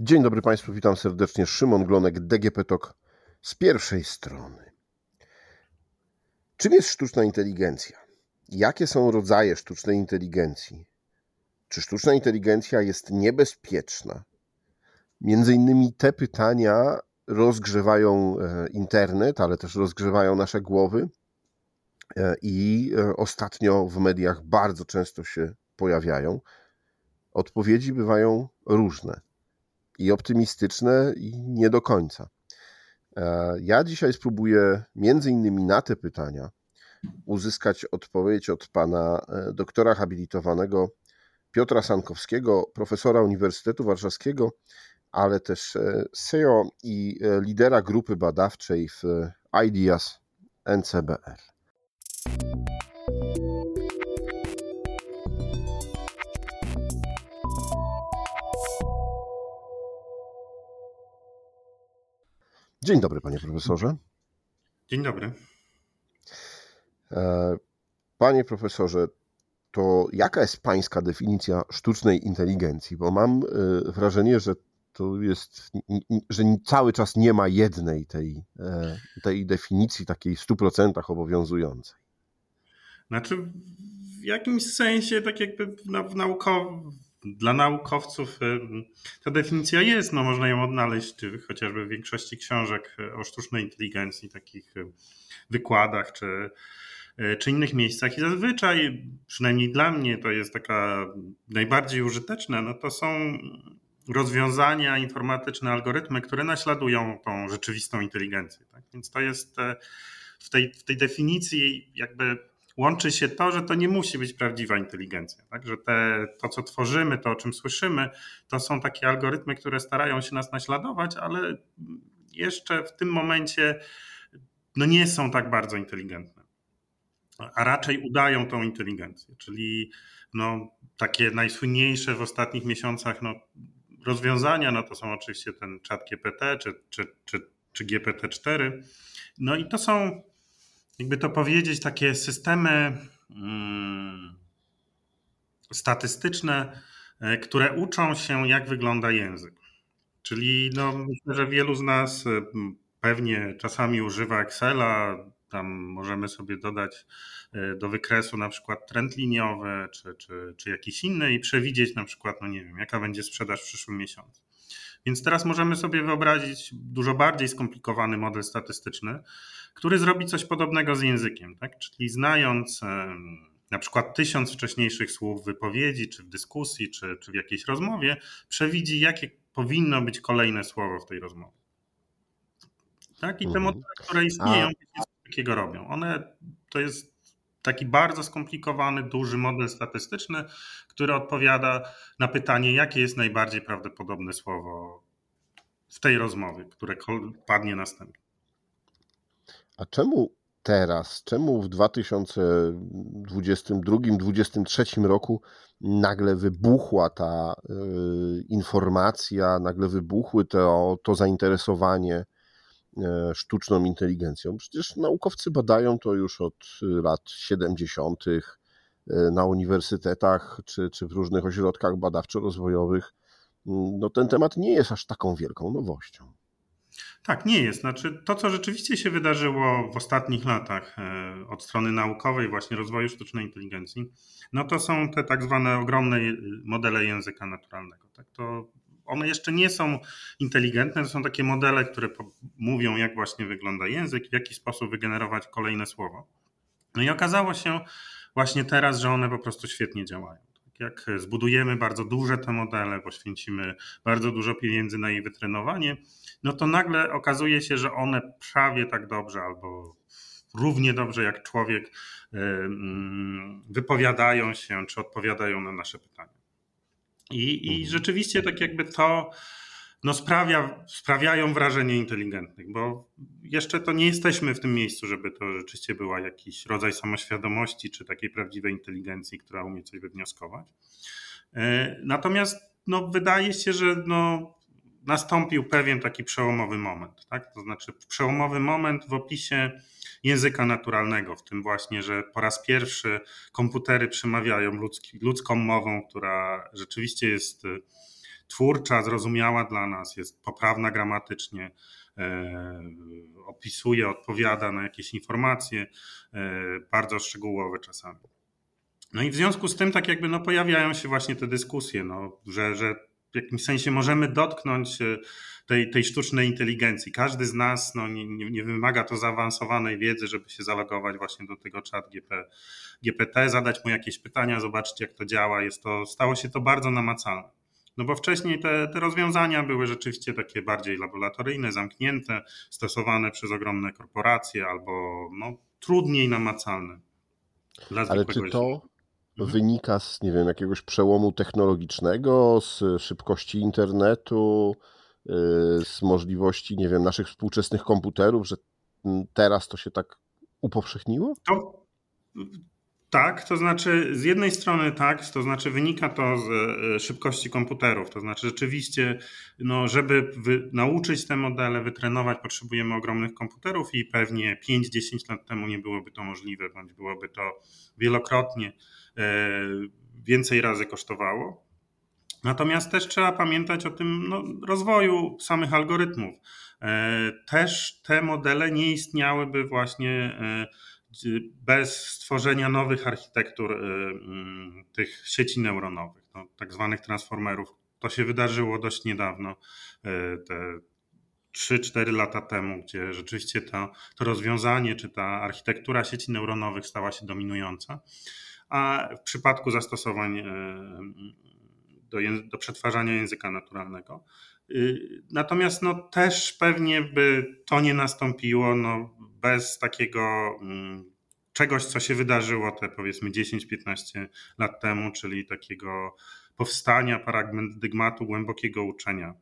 Dzień dobry Państwu, witam serdecznie. Szymon Glonek, DGP TOK z pierwszej strony. Czym jest sztuczna inteligencja? Jakie są rodzaje sztucznej inteligencji? Czy sztuczna inteligencja jest niebezpieczna? Między innymi te pytania rozgrzewają e, internet, ale też rozgrzewają nasze głowy e, i e, ostatnio w mediach bardzo często się pojawiają. Odpowiedzi bywają różne i optymistyczne, i nie do końca. Ja dzisiaj spróbuję między innymi na te pytania uzyskać odpowiedź od pana doktora habilitowanego Piotra Sankowskiego, profesora Uniwersytetu Warszawskiego, ale też CEO i lidera grupy badawczej w IDEAS NCBR. Dzień dobry, panie profesorze. Dzień dobry. E, panie profesorze, to jaka jest pańska definicja sztucznej inteligencji? Bo mam e, wrażenie, że to jest, że cały czas nie ma jednej tej, e, tej definicji takiej w 100% obowiązującej. Znaczy, w jakimś sensie, tak jakby w, w naukowo, dla naukowców ta definicja jest, no można ją odnaleźć chociażby w większości książek o sztucznej inteligencji, takich wykładach czy, czy innych miejscach. I zazwyczaj, przynajmniej dla mnie, to jest taka najbardziej użyteczna, no to są rozwiązania informatyczne, algorytmy, które naśladują tą rzeczywistą inteligencję. Tak? Więc to jest e, w tej, w tej definicji jakby łączy się to, że to nie musi być prawdziwa inteligencja. Tak? Że te, to, co tworzymy, to, o czym słyszymy, to są takie algorytmy, które starają się nas naśladować, ale jeszcze w tym momencie no nie są tak bardzo inteligentne. A raczej udają tą inteligencję. Czyli no, takie najsłynniejsze w ostatnich miesiącach no, rozwiązania, no to są oczywiście ten czat GPT czy, czy, czy, czy GPT-4. No i to są jakby to powiedzieć, takie systemy mm, statystyczne, e, które uczą się, jak wygląda język. Czyli no, myślę, że wielu z nas e, pewnie czasami używa Excela. Tam możemy sobie dodać e, do wykresu na przykład trend liniowy czy, czy, czy jakiś inny i przewidzieć na przykład, no nie wiem, jaka będzie sprzedaż w przyszłym miesiącu. Więc teraz możemy sobie wyobrazić dużo bardziej skomplikowany model statystyczny, który zrobi coś podobnego z językiem, tak? Czyli znając na przykład tysiąc wcześniejszych słów w wypowiedzi, czy w dyskusji, czy, czy w jakiejś rozmowie, przewidzi, jakie powinno być kolejne słowo w tej rozmowie. Tak? I te mhm. modele, które istnieją, A... takiego robią. One to jest taki bardzo skomplikowany, duży model statystyczny, który odpowiada na pytanie, jakie jest najbardziej prawdopodobne słowo w tej rozmowie, które padnie następnie. A czemu teraz, czemu w 2022-2023 roku nagle wybuchła ta y, informacja, nagle wybuchły to, to zainteresowanie E, sztuczną inteligencją. Przecież naukowcy badają to już od lat 70. E, na uniwersytetach czy, czy w różnych ośrodkach badawczo-rozwojowych. Mm, no, ten temat nie jest aż taką wielką nowością. Tak, nie jest. Znaczy, to, co rzeczywiście się wydarzyło w ostatnich latach e, od strony naukowej, właśnie rozwoju sztucznej inteligencji, no to są te tak zwane ogromne modele języka naturalnego. Tak? To one jeszcze nie są inteligentne, to są takie modele, które mówią, jak właśnie wygląda język, w jaki sposób wygenerować kolejne słowo. No i okazało się właśnie teraz, że one po prostu świetnie działają. Tak jak zbudujemy bardzo duże te modele, poświęcimy bardzo dużo pieniędzy na jej wytrenowanie, no to nagle okazuje się, że one prawie tak dobrze albo równie dobrze jak człowiek y, mm, wypowiadają się czy odpowiadają na nasze pytania. I, I mhm. rzeczywiście tak jakby to no sprawia, sprawiają wrażenie inteligentnych, bo jeszcze to nie jesteśmy w tym miejscu, żeby to rzeczywiście była jakiś rodzaj samoświadomości czy takiej prawdziwej inteligencji, która umie coś wywnioskować. E, natomiast no, wydaje się, że no, nastąpił pewien taki przełomowy moment. Tak? To znaczy przełomowy moment w opisie języka naturalnego, w tym właśnie, że po raz pierwszy komputery przemawiają ludzki, ludzką mową, która rzeczywiście jest y, twórcza, zrozumiała dla nas, jest poprawna gramatycznie, opisuje, odpowiada na jakieś informacje, bardzo szczegółowe czasami. No i w związku z tym tak jakby no pojawiają się właśnie te dyskusje, no, że, że w jakimś sensie możemy dotknąć e, tej, tej sztucznej inteligencji. Każdy z nas no, nie, nie, wymaga to zaawansowanej wiedzy, żeby się zalogować właśnie do tego chat GP, GPT, zadać mu jakieś pytania, zobaczyć jak to działa. Jest to, stało się to bardzo namacalne. No bo wcześniej te, te rozwiązania były rzeczywiście takie bardziej laboratoryjne, zamknięte, stosowane przez ogromne korporacje albo no, trudniej namacalne. Ale czy to, Mhm. wynika z, nie wiem, jakiegoś przełomu technologicznego, z szybkości internetu, y, z możliwości, nie wiem, naszych współczesnych komputerów, że teraz to się tak upowszechniło? To, tak, to znaczy z jednej strony tak, to znaczy wynika to z e, szybkości komputerów, to znaczy rzeczywiście, no, żeby wy, nauczyć te modele, wytrenować, potrzebujemy ogromnych komputerów i pewnie 5-10 lat temu nie byłoby to możliwe, bądź byłoby to wielokrotnie więcej razy kosztowało. Natomiast też trzeba pamiętać o tym no, rozwoju samych algorytmów. E, też te modele nie istniałyby właśnie e, bez stworzenia nowych architektur mm, tych sieci neuronowych, no, tak zwanych transformerów. To się wydarzyło dość niedawno, te 3-4 lata temu, gdzie rzeczywiście to, to rozwiązanie czy ta architektura sieci neuronowych stała się dominująca a w przypadku zastosowań e, do, do przetwarzania języka naturalnego. Y, natomiast no, też pewnie by to nie nastąpiło no, bez takiego mm, czegoś, co się wydarzyło te powiedzmy 10-15 lat temu, czyli takiego powstania paradygmatu głębokiego uczenia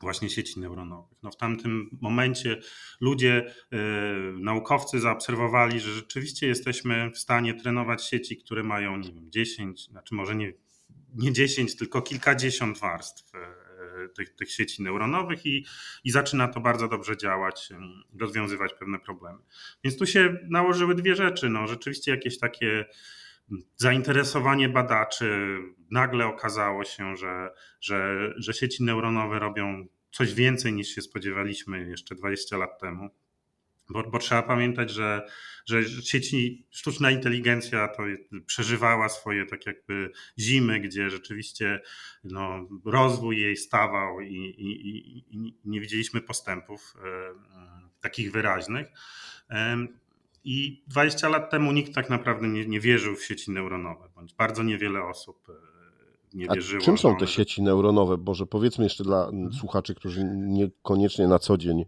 właśnie sieci neuronowych. No w tamtym momencie ludzie, yy, naukowcy zaobserwowali, że rzeczywiście jesteśmy w stanie trenować sieci, które mają, nie wiem, 10, znaczy może nie, nie 10, tylko kilkadziesiąt warstw yy, tych, tych sieci neuronowych i, i zaczyna to bardzo dobrze działać, rozwiązywać pewne problemy. Więc tu się nałożyły dwie rzeczy. No, rzeczywiście jakieś takie zainteresowanie badaczy. Nagle okazało się, że, że, że sieci neuronowe robią coś więcej niż się spodziewaliśmy jeszcze 20 lat temu. Bo, bo, trzeba pamiętać, że, że sieci, sztuczna inteligencja to przeżywała swoje tak jakby zimy, gdzie rzeczywiście no, rozwój jej stawał i, i, i, nie widzieliśmy postępów e, takich wyraźnych. E, i 20 lat temu nikt tak naprawdę nie, nie wierzył w sieci neuronowe, bądź bardzo niewiele osób e, nie wierzyło. A czym są te sieci neuronowe? Boże, powiedzmy jeszcze dla mhm. słuchaczy, którzy niekoniecznie na co dzień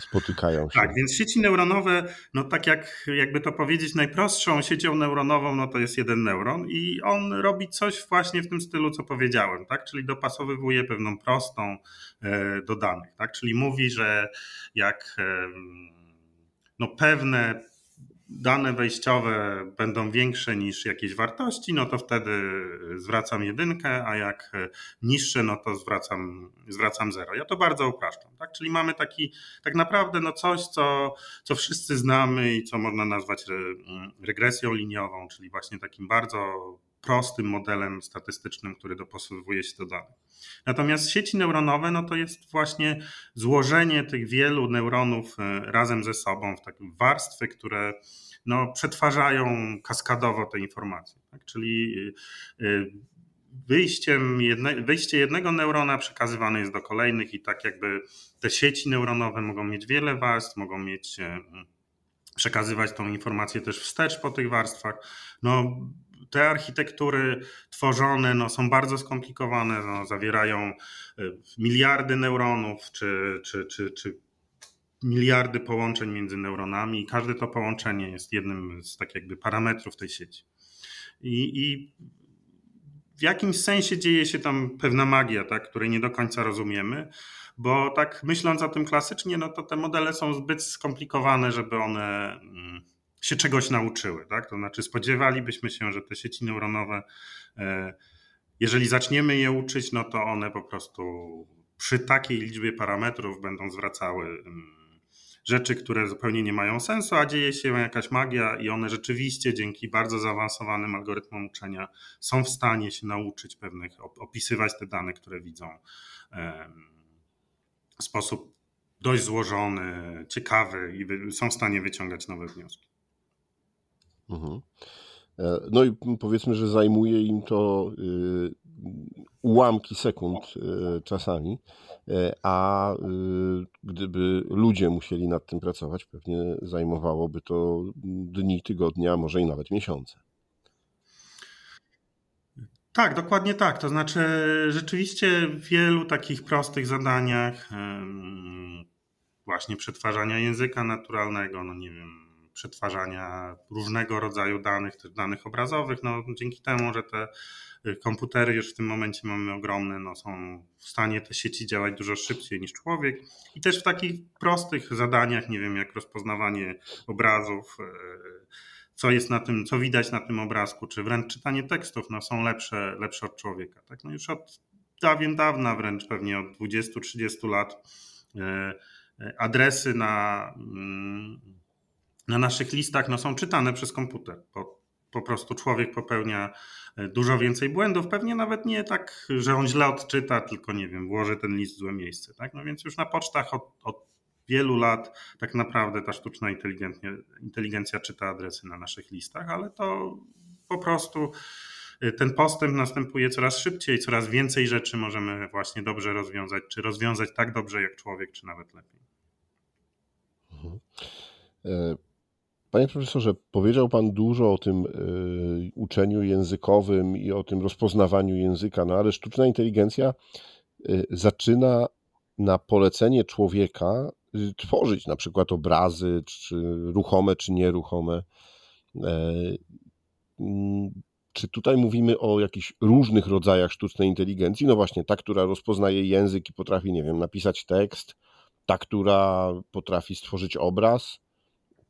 spotykają się. Tak, więc sieci neuronowe, no tak jak jakby to powiedzieć, najprostszą siecią neuronową, no to jest jeden neuron i on robi coś właśnie w tym stylu, co powiedziałem, tak? Czyli dopasowywuje pewną prostą e, do danych, tak? Czyli mówi, że jak no pewne dane wejściowe będą większe niż jakieś wartości, no to wtedy zwracam jedynkę, a jak niższe, no to zwracam, zwracam zero. Ja to bardzo upraszczam. Tak? Czyli mamy taki tak naprawdę no coś, co, co wszyscy znamy i co można nazwać regresją liniową, czyli właśnie takim bardzo prostym modelem statystycznym, który dopasowuje się do danych. Natomiast sieci neuronowe no to jest właśnie złożenie tych wielu neuronów e, razem ze sobą w takie warstwy, które no, przetwarzają kaskadowo te informacje. Tak? Czyli e, e, wyjściem jedne, wyjście jednego neurona przekazywane jest do kolejnych i tak jakby te sieci neuronowe mogą mieć wiele warstw, mogą mieć przekazywać tą informację też wstecz po tych warstwach. No, te architektury tworzone no, są bardzo skomplikowane, no, zawierają e, miliardy neuronów czy, czy, czy, czy miliardy połączeń między neuronami i każde to połączenie jest jednym z tak jakby parametrów tej sieci. I, i w jakimś sensie dzieje się tam pewna magia, tak, której nie do końca rozumiemy, bo tak myśląc o tym klasycznie, no to te modele są zbyt skomplikowane, żeby one mm, się czegoś nauczyły. Tak? To znaczy, spodziewalibyśmy się, że te sieci neuronowe, e, jeżeli zaczniemy je uczyć, no to one po prostu przy takiej liczbie parametrów będą zwracały mm, rzeczy, które zupełnie nie mają sensu, a dzieje się jakaś magia i one rzeczywiście dzięki bardzo zaawansowanym algorytmom uczenia są w stanie się nauczyć pewnych, opisywać te dane, które widzą w sposób dość złożony, ciekawy i są w stanie wyciągać nowe wnioski. Mhm. E, no i powiedzmy, że zajmuje im to y, ułamki sekund y, czasami, e, a y, gdyby ludzie musieli nad tym pracować, pewnie zajmowałoby to dni, tygodnie, a może i nawet miesiące. Tak, dokładnie tak. To znaczy, rzeczywiście w wielu takich prostych zadaniach, właśnie przetwarzania języka naturalnego, no nie wiem, przetwarzania różnego rodzaju danych, też danych obrazowych, no dzięki temu, że te y, komputery już w tym momencie mamy ogromne, no są w stanie te sieci działać dużo szybciej niż człowiek i też w takich prostych zadaniach, nie wiem, jak rozpoznawanie obrazów, y, co jest na tym, co widać na tym obrazku, czy wręcz czytanie tekstów, no są lepsze, lepsze od człowieka. Tak? No już od dawien dawna, wręcz pewnie od 20-30 lat y, adresy na mm, na naszych listach no, są czytane przez komputer. Po, po prostu człowiek popełnia e, dużo więcej błędów, pewnie nawet nie tak, że on źle odczyta, tylko nie wiem, włoży ten list w złe miejsce. Tak? No więc już na pocztach od, od wielu lat tak naprawdę ta sztuczna inteligencja, czyta adresy na naszych listach, ale to po prostu e, ten postęp następuje coraz szybciej, coraz więcej rzeczy możemy właśnie dobrze rozwiązać, czy rozwiązać tak dobrze jak człowiek, czy nawet lepiej. Mhm. E, Panie profesorze, powiedział Pan dużo o tym y, uczeniu językowym i o tym rozpoznawaniu języka, no ale sztuczna inteligencja y, zaczyna na polecenie człowieka y, tworzyć na przykład obrazy, czy ruchome, czy nieruchome. E, mm, czy tutaj mówimy o jakichś różnych rodzajach sztucznej inteligencji? No właśnie, ta, która rozpoznaje język i potrafi, nie wiem, napisać tekst, ta, która potrafi stworzyć obraz,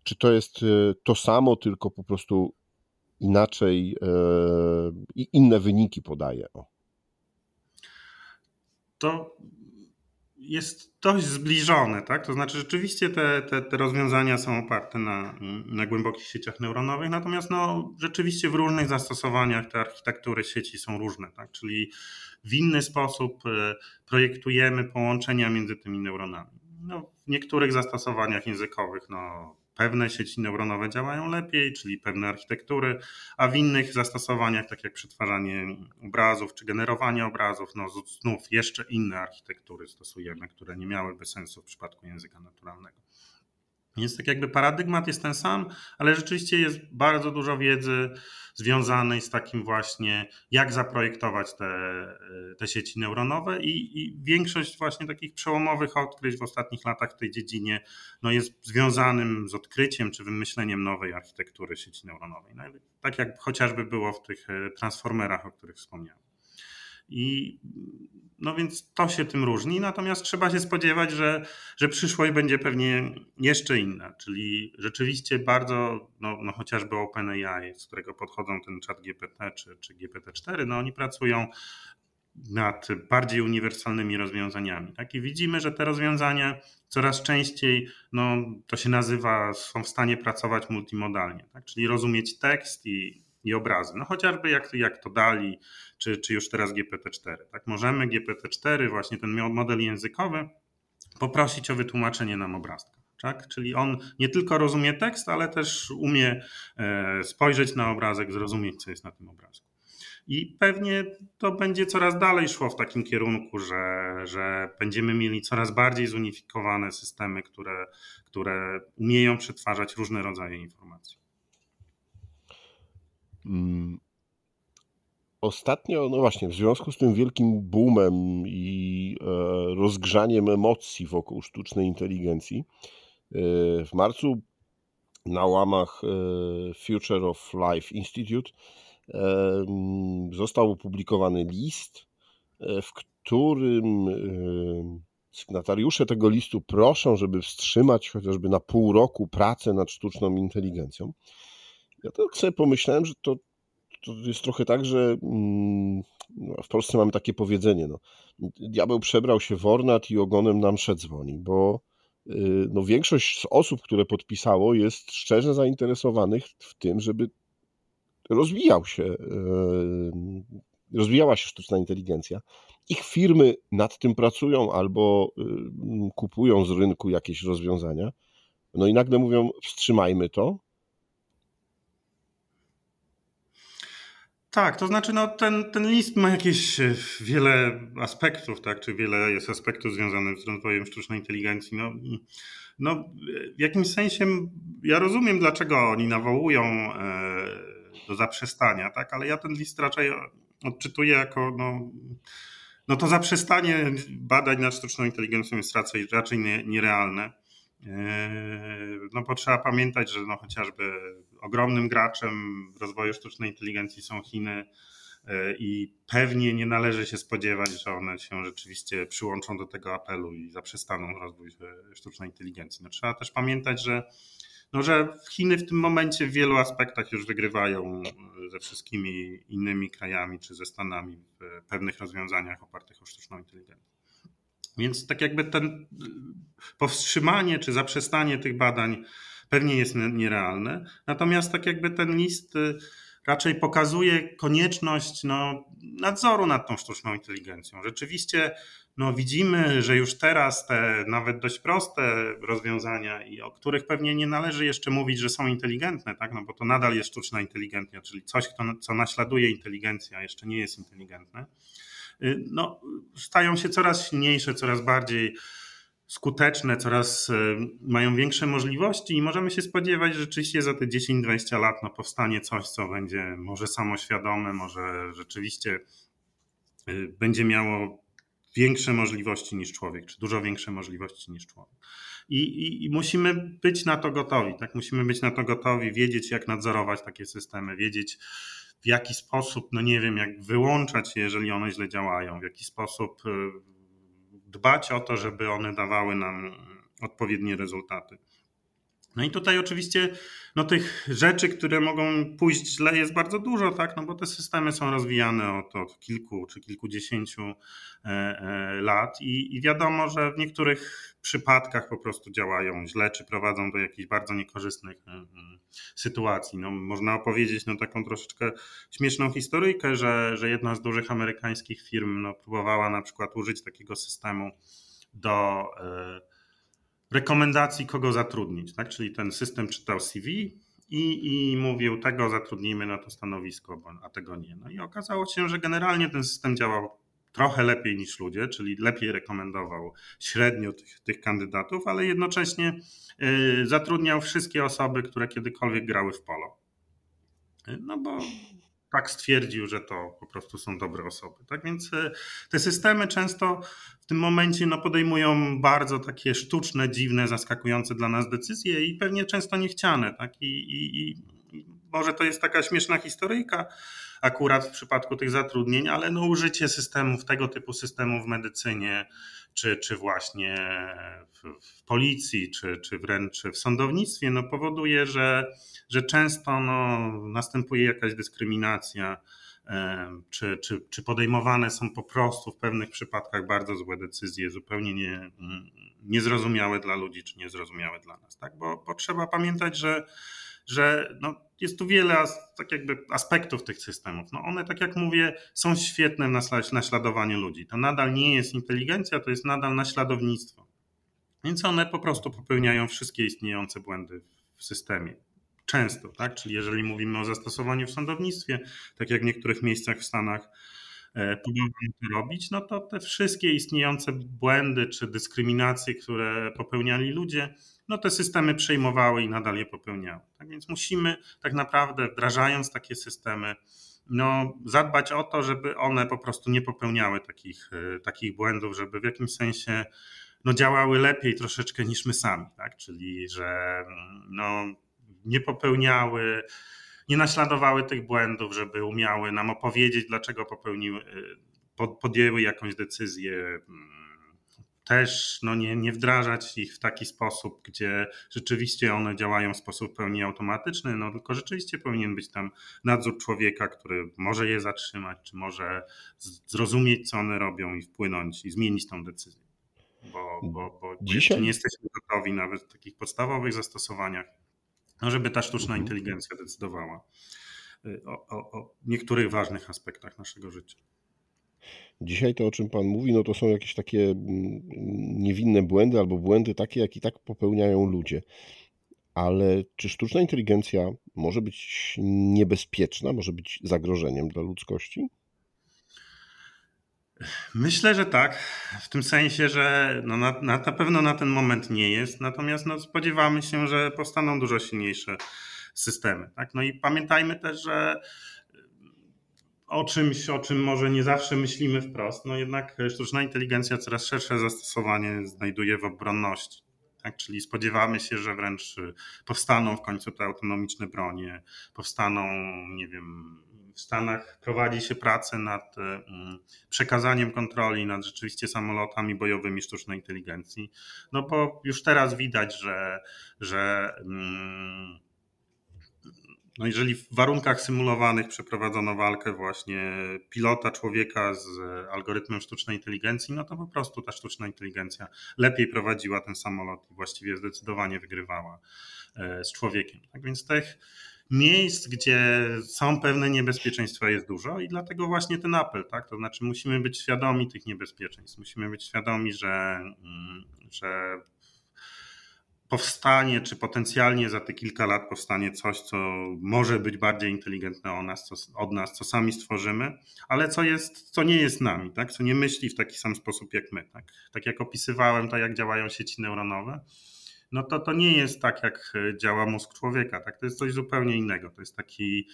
czy to jest e, to samo, tylko po prostu inaczej e, i inne wyniki podaje? O. To jest dość zbliżone, tak? To znaczy rzeczywiście te, te, te, rozwiązania są oparte na, na głębokich sieciach neuronowych, natomiast no, rzeczywiście w różnych zastosowaniach te architektury sieci są różne, tak? Czyli w inny sposób e, projektujemy połączenia między tymi neuronami. No, w niektórych zastosowaniach językowych no, pewne sieci neuronowe działają lepiej, czyli pewne architektury, a w innych zastosowaniach, tak jak przetwarzanie obrazów czy generowanie obrazów, no znów jeszcze inne architektury stosujemy, które nie miałyby sensu w przypadku języka naturalnego. Więc tak jakby paradygmat jest ten sam, ale rzeczywiście jest bardzo dużo wiedzy związanej z takim właśnie, jak zaprojektować te, te sieci neuronowe i, i, większość właśnie takich przełomowych odkryć w ostatnich latach w tej dziedzinie no jest związanym z odkryciem czy wymyśleniem nowej architektury sieci neuronowej. No, tak jak chociażby było w tych e, transformerach, o których wspomniałem. I no więc to się tym różni, natomiast trzeba się spodziewać, że, że przyszłość będzie pewnie jeszcze inna, czyli rzeczywiście bardzo, no, no chociażby OpenAI, z którego podchodzą ten chat GPT czy, czy GPT-4, no oni pracują nad bardziej uniwersalnymi rozwiązaniami. Tak? I widzimy, że te rozwiązania coraz częściej, no, to się nazywa, są w stanie pracować multimodalnie, tak? czyli rozumieć tekst i i obrazy. No chociażby jak, jak to dali, czy, czy już teraz GPT-4. Tak? Możemy GPT-4, właśnie ten model językowy, poprosić o wytłumaczenie nam obrazka. Tak? Czyli on nie tylko rozumie tekst, ale też umie e, spojrzeć na obrazek, zrozumieć, co jest na tym obrazku. I pewnie to będzie coraz dalej szło w takim kierunku, że, że będziemy mieli coraz bardziej zunifikowane systemy, które, które umieją przetwarzać różne rodzaje informacji. Mm. Ostatnio, no właśnie, w związku z tym wielkim boomem i e, rozgrzaniem emocji wokół sztucznej inteligencji, e, w marcu na łamach e, Future of Life Institute został opublikowany list, w którym sygnatariusze tego listu proszą, żeby wstrzymać chociażby na pół roku pracę nad sztuczną inteligencją. Ja tak sobie pomyślałem, że to, to jest trochę tak, że mm, no, w Polsce mamy takie powiedzenie, no, diabeł przebrał się w ornat i ogonem na mszę dzwoni, bo no większość z osób, które podpisało, jest szczerze zainteresowanych w tym, żeby rozwijał się, rozwijała się sztuczna inteligencja. Ich firmy nad tym pracują albo kupują z rynku jakieś rozwiązania. No i nagle mówią, wstrzymajmy to, Tak, to znaczy no, ten, ten list ma jakieś e, wiele aspektów, tak, czy wiele jest aspektów związanych z rozwojem sztucznej inteligencji. No, no, w jakimś sensie ja rozumiem, dlaczego oni nawołują e, do zaprzestania, tak, ale ja ten list raczej odczytuję jako no, no to zaprzestanie badań nad sztuczną inteligencją jest raczej, raczej nie, nierealne. Eee, no bo trzeba pamiętać, że no chociażby ogromnym graczem w rozwoju sztucznej inteligencji są Chiny eee, i pewnie nie należy się spodziewać, że one się rzeczywiście przyłączą do tego apelu i zaprzestaną rozwój e, sztucznej inteligencji. No trzeba też pamiętać, że, no, że Chiny w tym momencie w wielu aspektach już wygrywają e, ze wszystkimi innymi krajami czy ze Stanami w pewnych rozwiązaniach opartych o sztuczną inteligencję. Więc tak jakby ten powstrzymanie czy zaprzestanie tych badań pewnie jest nierealne. Natomiast tak jakby ten list y, raczej pokazuje konieczność no, nadzoru nad tą sztuczną inteligencją. Rzeczywiście no, widzimy, że już teraz te nawet dość proste rozwiązania, i o których pewnie nie należy jeszcze mówić, że są inteligentne, tak? no, bo to nadal jest sztuczna inteligencja, czyli coś, co naśladuje inteligencję, a jeszcze nie jest inteligentne Y, no, stają się coraz silniejsze, coraz bardziej skuteczne, coraz y, mają większe możliwości i możemy się spodziewać, że rzeczywiście za te 10-20 lat no, powstanie coś, co będzie może samoświadome, może rzeczywiście y, będzie miało większe możliwości niż człowiek, czy dużo większe możliwości niż człowiek. I, i, I, musimy być na to gotowi, tak? Musimy być na to gotowi, wiedzieć, jak nadzorować takie systemy, wiedzieć, w jaki sposób, no nie wiem, jak wyłączać je, jeżeli one źle działają, w jaki sposób y, dbać o to, żeby one dawały nam odpowiednie rezultaty. No i tutaj oczywiście no, tych rzeczy, które mogą pójść źle, jest bardzo dużo, tak? No bo te systemy są rozwijane od, od kilku czy kilkudziesięciu e, e, lat i, i wiadomo, że w niektórych przypadkach po prostu działają źle, czy prowadzą do jakichś bardzo niekorzystnych e, sytuacji. No, można opowiedzieć no, taką troszeczkę śmieszną historyjkę, że, że jedna z dużych amerykańskich firm no, próbowała na przykład użyć takiego systemu do rekomendacji, kogo zatrudnić. Tak? Czyli ten system czytał CV i, i mówił, tego zatrudnijmy na to stanowisko, a tego nie. No i okazało się, że generalnie ten system działał trochę lepiej niż ludzie, czyli lepiej rekomendował średnio tych, tych kandydatów, ale jednocześnie y, zatrudniał wszystkie osoby, które kiedykolwiek grały w polo. Y, no bo tak stwierdził, że to po prostu są dobre osoby. Tak więc y, te systemy często w tym momencie no, podejmują bardzo takie sztuczne, dziwne, zaskakujące dla nas decyzje i pewnie często niechciane. Tak? I, i, i może to jest taka śmieszna historyjka akurat w przypadku tych zatrudnień, ale no, użycie systemów, tego typu systemów w medycynie, czy, czy właśnie w, w policji, czy, czy wręcz w sądownictwie, no, powoduje, że, że często no, następuje jakaś dyskryminacja. Czy, czy, czy podejmowane są po prostu w pewnych przypadkach bardzo złe decyzje, zupełnie nie, niezrozumiałe dla ludzi, czy niezrozumiałe dla nas. Tak? Bo, bo trzeba pamiętać, że że no, jest tu wiele tak jakby aspektów tych systemów. No one, tak jak mówię, są świetne w naśladowaniu ludzi. To nadal nie jest inteligencja, to jest nadal naśladownictwo. Więc one po prostu popełniają wszystkie istniejące błędy w systemie. Często, tak? Czyli jeżeli mówimy o zastosowaniu w sądownictwie, tak jak w niektórych miejscach w Stanach e, próbowano to robić, no to te wszystkie istniejące błędy czy dyskryminacje, które popełniali ludzie, no te systemy przejmowały i nadal je popełniały. Tak więc musimy tak naprawdę wdrażając takie systemy, no, zadbać o to, żeby one po prostu nie popełniały takich, e, takich błędów, żeby w jakimś sensie no, działały lepiej troszeczkę niż my sami, tak? czyli że no, nie popełniały, nie naśladowały tych błędów, żeby umiały nam opowiedzieć, dlaczego popełniły, e, podjęły jakąś decyzję też no nie, nie wdrażać ich w taki sposób, gdzie rzeczywiście one działają w sposób pełni automatyczny, no tylko rzeczywiście powinien być tam nadzór człowieka, który może je zatrzymać, czy może zrozumieć, co one robią i wpłynąć i zmienić tą decyzję. bo, bo, bo Dzisiaj? nie jesteśmy gotowi nawet w takich podstawowych zastosowaniach, no żeby ta sztuczna mhm. inteligencja decydowała y, o, o, o niektórych ważnych aspektach naszego życia. Dzisiaj to, o czym Pan mówi, no to są jakieś takie mm, niewinne błędy albo błędy takie, jak i tak popełniają ludzie. Ale czy sztuczna inteligencja może być niebezpieczna, może być zagrożeniem dla ludzkości? Myślę, że tak. W tym sensie, że no na, na, na pewno na ten moment nie jest. Natomiast no spodziewamy się, że powstaną dużo silniejsze systemy. Tak? No i pamiętajmy też, że o czymś, o czym może nie zawsze myślimy wprost, no jednak sztuczna inteligencja coraz szersze zastosowanie znajduje w obronności. Tak? Czyli spodziewamy się, że wręcz powstaną w końcu te autonomiczne bronie, powstaną, nie wiem, w Stanach prowadzi się pracę nad mm, przekazaniem kontroli nad rzeczywiście samolotami bojowymi sztucznej inteligencji. No bo już teraz widać, że, że mm, no jeżeli w warunkach symulowanych przeprowadzono walkę właśnie pilota człowieka z algorytmem sztucznej inteligencji, no to po prostu ta sztuczna inteligencja lepiej prowadziła ten samolot i właściwie zdecydowanie wygrywała e, z człowiekiem. Tak więc tych miejsc, gdzie są pewne niebezpieczeństwa jest dużo i dlatego właśnie ten apel, tak? To znaczy musimy być świadomi tych niebezpieczeństw, musimy być świadomi, że, mm, że powstanie, czy potencjalnie za te kilka lat powstanie coś, co może być bardziej inteligentne od nas, co, od nas, co sami stworzymy, ale co, jest, co nie jest nami, tak? co nie myśli w taki sam sposób jak my. Tak, tak jak opisywałem to, jak działają sieci neuronowe, no to to nie jest tak, jak działa mózg człowieka. Tak? To jest coś zupełnie innego. To jest taki,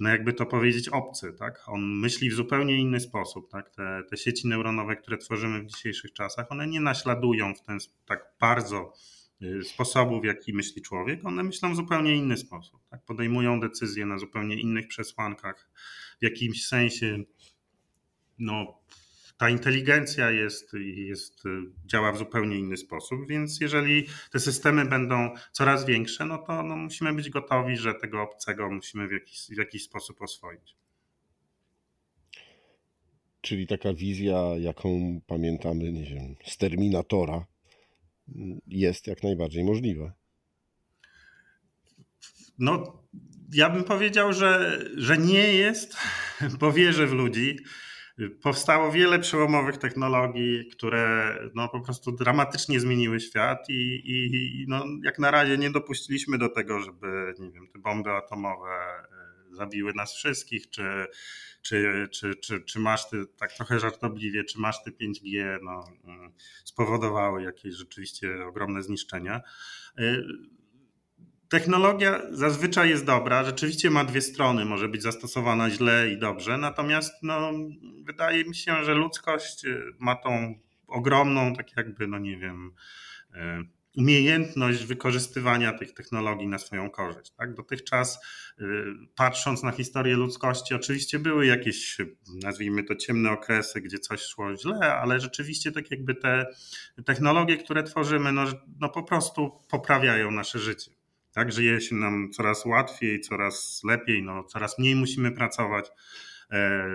no jakby to powiedzieć, obcy. Tak? On myśli w zupełnie inny sposób. Tak? Te, te sieci neuronowe, które tworzymy w dzisiejszych czasach, one nie naśladują w ten tak bardzo Y, sposobu, w jaki myśli człowiek, one myślą w zupełnie inny sposób. Tak? Podejmują decyzje na zupełnie innych przesłankach. W jakimś sensie no, ta inteligencja jest, jest, y, działa w zupełnie inny sposób, więc jeżeli te systemy będą coraz większe, no to no, musimy być gotowi, że tego obcego musimy w jakiś, w jakiś sposób oswoić. Czyli taka wizja, jaką pamiętamy, nie wiem, z Terminatora, jest jak najbardziej możliwe. No, ja bym powiedział, że, że nie jest, bo wierzę w ludzi. Powstało wiele przełomowych technologii, które no, po prostu dramatycznie zmieniły świat i, i no, jak na razie nie dopuściliśmy do tego, żeby nie wiem, te bomby atomowe zabiły nas wszystkich, czy, czy, czy, czy, czy maszty, tak trochę żartobliwie, czy maszty 5G no, mm, spowodowały jakieś rzeczywiście ogromne zniszczenia. Y, technologia zazwyczaj jest dobra, rzeczywiście ma dwie strony, może być zastosowana źle i dobrze, natomiast no, wydaje mi się, że ludzkość ma tą ogromną, tak jakby, no nie wiem, y, umiejętność wykorzystywania tych technologii na swoją korzyść. Tak? Dotychczas, y, patrząc na historię ludzkości, oczywiście były jakieś, nazwijmy to, ciemne okresy, gdzie coś szło źle, ale rzeczywiście tak jakby te technologie, które tworzymy, no, no po prostu poprawiają nasze życie. Tak, żyje się nam coraz łatwiej, coraz lepiej, no, coraz mniej musimy pracować. E,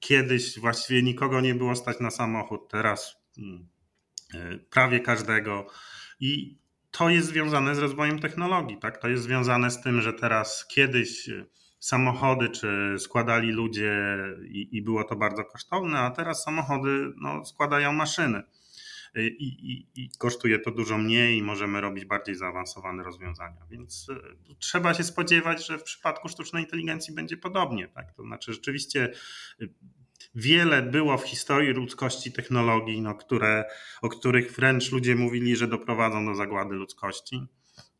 kiedyś właściwie nikogo nie było stać na samochód, teraz E, prawie każdego. I to jest związane z rozwojem technologii. Tak? To jest związane z tym, że teraz kiedyś samochody czy składali ludzie i, i było to bardzo kosztowne, a teraz samochody no, składają maszyny. E, I, i, I, kosztuje to dużo mniej i możemy robić bardziej zaawansowane rozwiązania. Więc trzeba się spodziewać, że w przypadku sztucznej inteligencji będzie podobnie. Tak? To znaczy, rzeczywiście wiele było w historii ludzkości technologii, no, które, o których wręcz ludzie mówili, że doprowadzą do zagłady ludzkości.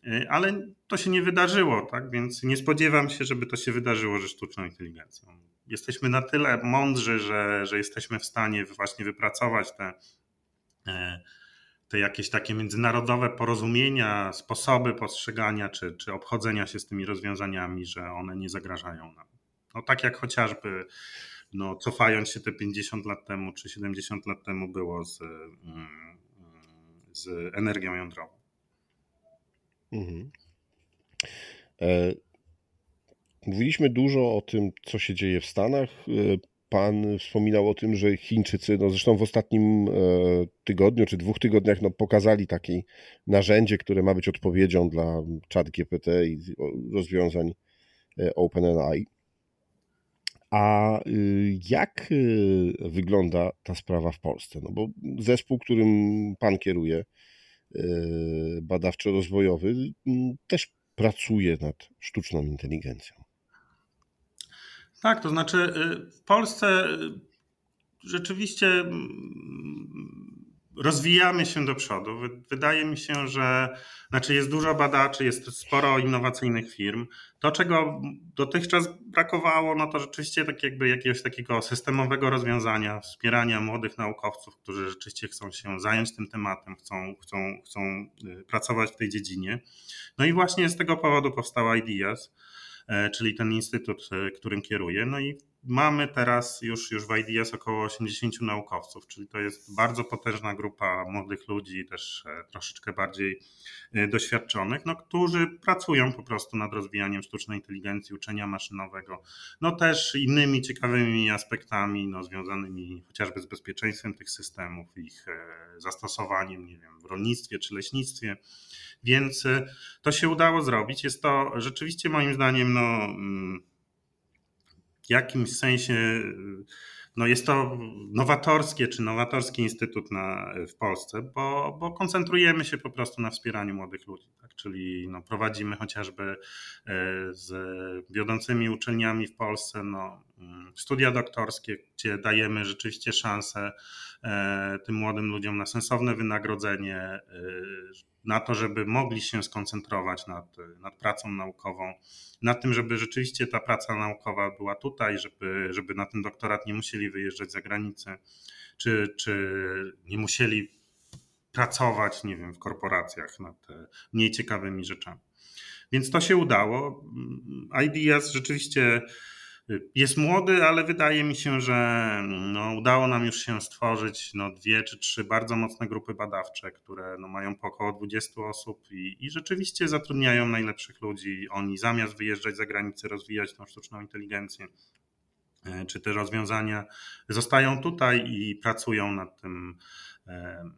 Y, ale to się nie wydarzyło, tak? Więc nie spodziewam się, żeby to się wydarzyło ze sztuczną inteligencją. Jesteśmy na tyle mądrzy, że, że jesteśmy w stanie właśnie wypracować te, e, te jakieś takie międzynarodowe porozumienia, sposoby postrzegania czy, czy obchodzenia się z tymi rozwiązaniami, że one nie zagrażają nam. No tak jak chociażby no, cofając się te 50 lat temu czy 70 lat temu było z, mm, z energią jądrową. Mhm. E, mówiliśmy dużo o tym, co się dzieje w Stanach. E, pan wspominał o tym, że Chińczycy, no zresztą w ostatnim e, tygodniu czy dwóch tygodniach, no pokazali takie narzędzie, które ma być odpowiedzią dla chat GPT i rozwiązań OpenAI. A y, jak y, wygląda ta sprawa w Polsce? No bo zespół, którym pan kieruje, y, badawczo-rozwojowy, też pracuje nad sztuczną inteligencją. Tak, to znaczy w Polsce rzeczywiście rozwijamy się do przodu. Wydaje mi się, że znaczy jest dużo badaczy, jest sporo innowacyjnych firm. To, czego dotychczas brakowało, no to rzeczywiście tak jakby jakiegoś takiego systemowego rozwiązania, wspierania młodych naukowców, którzy rzeczywiście chcą się zająć tym tematem, chcą, chcą, chcą y, pracować w tej dziedzinie. No i właśnie z tego powodu powstała IDEAS, e, czyli ten instytut, e, którym kieruję. No i Mamy teraz już, już w IDS około 80 naukowców, czyli to jest bardzo potężna grupa młodych ludzi, też e, troszeczkę bardziej e, doświadczonych, no, którzy pracują po prostu nad rozwijaniem sztucznej inteligencji, uczenia maszynowego, no też innymi ciekawymi aspektami no, związanymi chociażby z bezpieczeństwem tych systemów, ich e, zastosowaniem, nie wiem, w rolnictwie czy leśnictwie. Więc to się udało zrobić. Jest to rzeczywiście moim zdaniem no, mm, jakimś sensie no jest to nowatorskie czy nowatorski instytut na, w Polsce, bo, bo koncentrujemy się po prostu na wspieraniu młodych ludzi. Tak? Czyli no prowadzimy chociażby e, z wiodącymi uczelniami w Polsce no, mm, studia doktorskie, gdzie dajemy rzeczywiście szansę tym młodym ludziom na sensowne wynagrodzenie, e, na to, żeby mogli się skoncentrować nad, nad pracą naukową, na tym, żeby rzeczywiście ta praca naukowa była tutaj, żeby, żeby na ten doktorat nie musieli wyjeżdżać za granicę, czy, czy nie musieli pracować, nie wiem, w korporacjach nad mniej ciekawymi rzeczami. Więc to się udało. IDS rzeczywiście jest młody, ale wydaje mi się, że no, udało nam już się stworzyć no, dwie czy trzy bardzo mocne grupy badawcze, które no, mają po około 20 osób i, i rzeczywiście zatrudniają najlepszych ludzi. Oni zamiast wyjeżdżać za granicę, rozwijać tą sztuczną inteligencję, e, czy te rozwiązania zostają tutaj i pracują nad tym, e,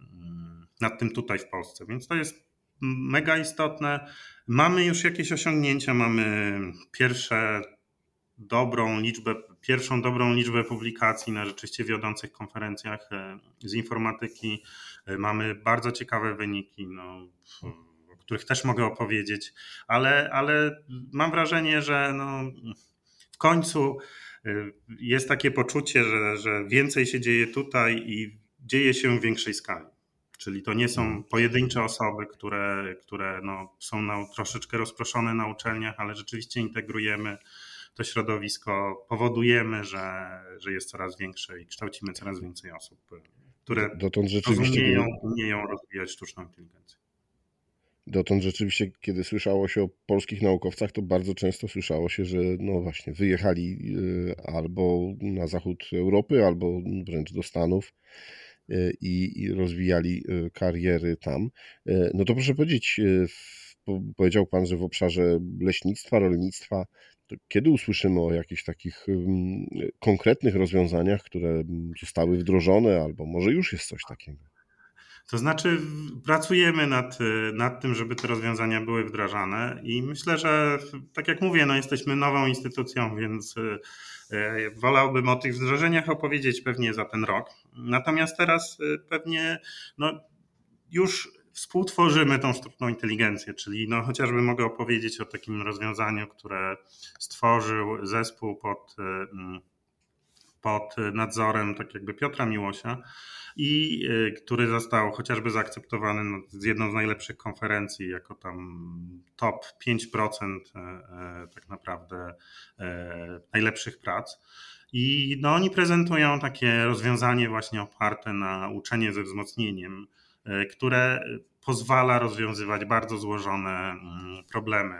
nad tym tutaj w Polsce. Więc to jest mega istotne. Mamy już jakieś osiągnięcia, mamy pierwsze dobrą liczbę, pierwszą dobrą liczbę publikacji na rzeczywiście wiodących konferencjach e, z informatyki. E, mamy bardzo ciekawe wyniki, no, o których też mogę opowiedzieć, ale, ale mam wrażenie, że no, w końcu e, jest takie poczucie, że, że więcej się dzieje tutaj i dzieje się w większej skali. Czyli to nie są mhm. pojedyncze osoby, które, które no, są na, troszeczkę rozproszone na uczelniach, ale rzeczywiście integrujemy to środowisko powodujemy, że, że jest coraz większe i kształcimy coraz więcej osób, które Dotąd rzeczywiście rozumieją, umieją rozwijać sztuczną inteligencję. Dotąd rzeczywiście, kiedy słyszało się o polskich naukowcach, to bardzo często słyszało się, że no właśnie wyjechali y, albo na zachód Europy, albo wręcz do Stanów y, i, i rozwijali y, kariery tam. No to proszę powiedzieć, powiedział Pan, że w obszarze leśnictwa, rolnictwa kiedy usłyszymy o jakichś takich konkretnych rozwiązaniach, które zostały wdrożone, albo może już jest coś takiego? To znaczy, pracujemy nad, nad tym, żeby te rozwiązania były wdrażane, i myślę, że tak jak mówię, no jesteśmy nową instytucją, więc e, wolałbym o tych wdrożeniach opowiedzieć pewnie za ten rok. Natomiast teraz pewnie no, już współtworzymy tą sztuczną inteligencję, czyli no chociażby mogę opowiedzieć o takim rozwiązaniu, które stworzył zespół pod, mm, pod nadzorem tak jakby Piotra Miłosia i y, który został chociażby zaakceptowany z jedną z najlepszych konferencji jako tam top 5% e, e, tak naprawdę e, najlepszych prac. I no, oni prezentują takie rozwiązanie właśnie oparte na uczenie ze wzmocnieniem, które pozwala rozwiązywać bardzo złożone mm, problemy.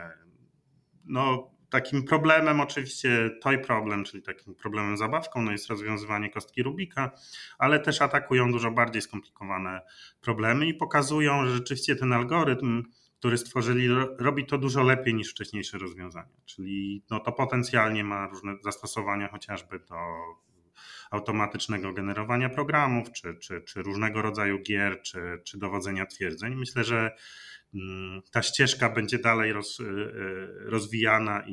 No, takim problemem oczywiście toy problem, czyli takim problemem zabawką, no jest rozwiązywanie kostki Rubika, ale też atakują dużo bardziej skomplikowane problemy i pokazują, że rzeczywiście ten algorytm, który stworzyli, robi to dużo lepiej niż wcześniejsze rozwiązania. Czyli no, to potencjalnie ma różne zastosowania chociażby do automatycznego generowania programów, czy, czy, czy różnego rodzaju gier, czy, czy dowodzenia twierdzeń. Myślę, że mm, ta ścieżka będzie dalej roz, rozwijana i,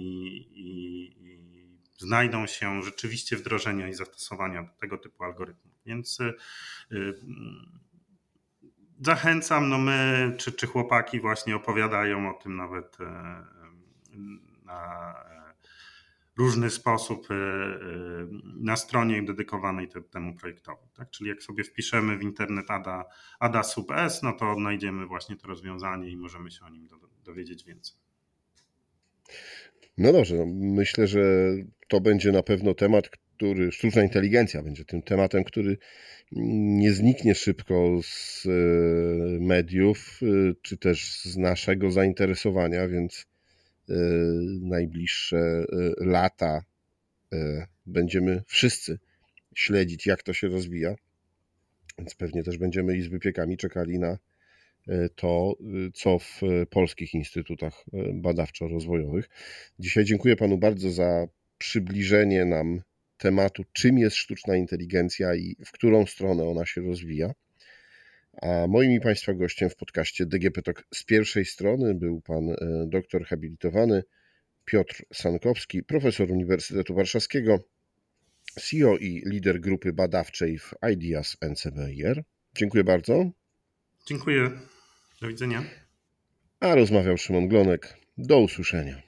i, i znajdą się rzeczywiście wdrożenia i zastosowania tego typu algorytmów. Więc zachęcam, no my czy, czy chłopaki właśnie opowiadają o tym nawet na różny sposób e, e, na stronie dedykowanej temu projektowi. Tak? Czyli jak sobie wpiszemy w internet ADA, ADA sub S, no to odnajdziemy właśnie to rozwiązanie i możemy się o nim dowiedzieć więcej. No dobrze, no myślę, że to będzie na pewno temat, który, sztuczna inteligencja będzie tym tematem, który nie zniknie szybko z e, mediów, czy też z naszego zainteresowania, więc najbliższe lata będziemy wszyscy śledzić, jak to się rozwija. Więc pewnie też będziemy i z wypiekami czekali na to, co w polskich instytutach badawczo-rozwojowych. Dzisiaj dziękuję Panu bardzo za przybliżenie nam tematu, czym jest sztuczna inteligencja i w którą stronę ona się rozwija. A moim i Państwa gościem w podcaście DGP Talk z pierwszej strony był pan e, doktor habilitowany Piotr Sankowski, profesor Uniwersytetu Warszawskiego, CEO i lider grupy badawczej w IDEAS NCBIR. Dziękuję bardzo. Dziękuję. Do widzenia. A rozmawiał Szymon Glonek. Do usłyszenia.